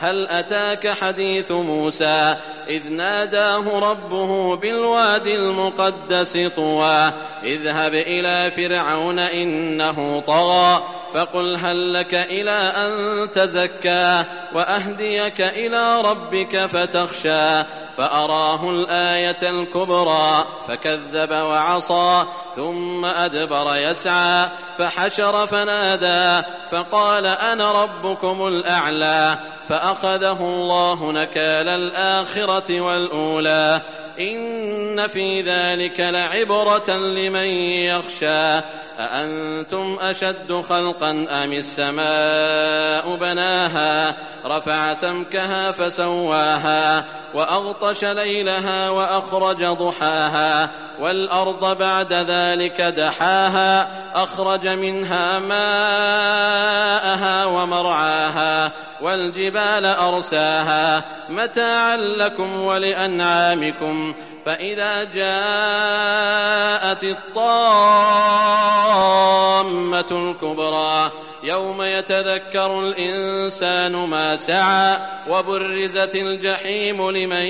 هل أتاك حديث موسى؟ إذ ناداه ربه بالواد المقدس طوى. اذهب إلى فرعون إنه طغى. فقل هل لك إلى أن تزكى؟ وأهديك إلى ربك فتخشى. فأراه الآية الكبرى. فكذب وعصى. ثم أدبر يسعى. فحشر فنادى. فقال أنا ربكم الأعلى. فأخذه الله نكال الآخرة والأولى. إن في ذلك لعبرة لمن يخشى. أأنتم أشد خلقا أم السماء بناها؟ رفع سمكها فسواها وأغطش ليلها وأخرج ضحاها والأرض بعد ذلك دحاها أخرج منها ماءها ومرعاها والجبال أرساها متاعا لكم ولأنعامكم. فإذا جاءت الطامة الكبرى يوم يتذكر الإنسان ما سعى وبرزت الجحيم لمن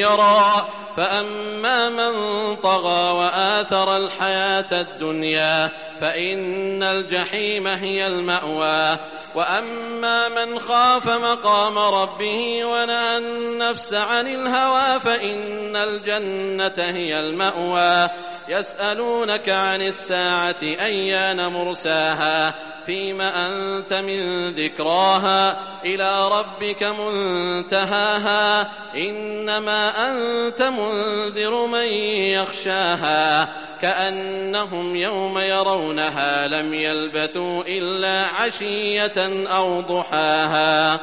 يرى. فأما من طغى وآثر الحياة الدنيا فإن الجحيم هي المأوى. وأما من خاف مقام ربه ونهى النفس عن الهوى فإن الجنة هي المأوى. يسألونك عن الساعة أيان مرساها؟ فيم أنت من ذكراها؟ إلى ربك منتهاها؟ إنما أنت منذر من يخشاها؟ كأنهم يوم يرونها لم يلبثوا إلا عشية أو ضحاها.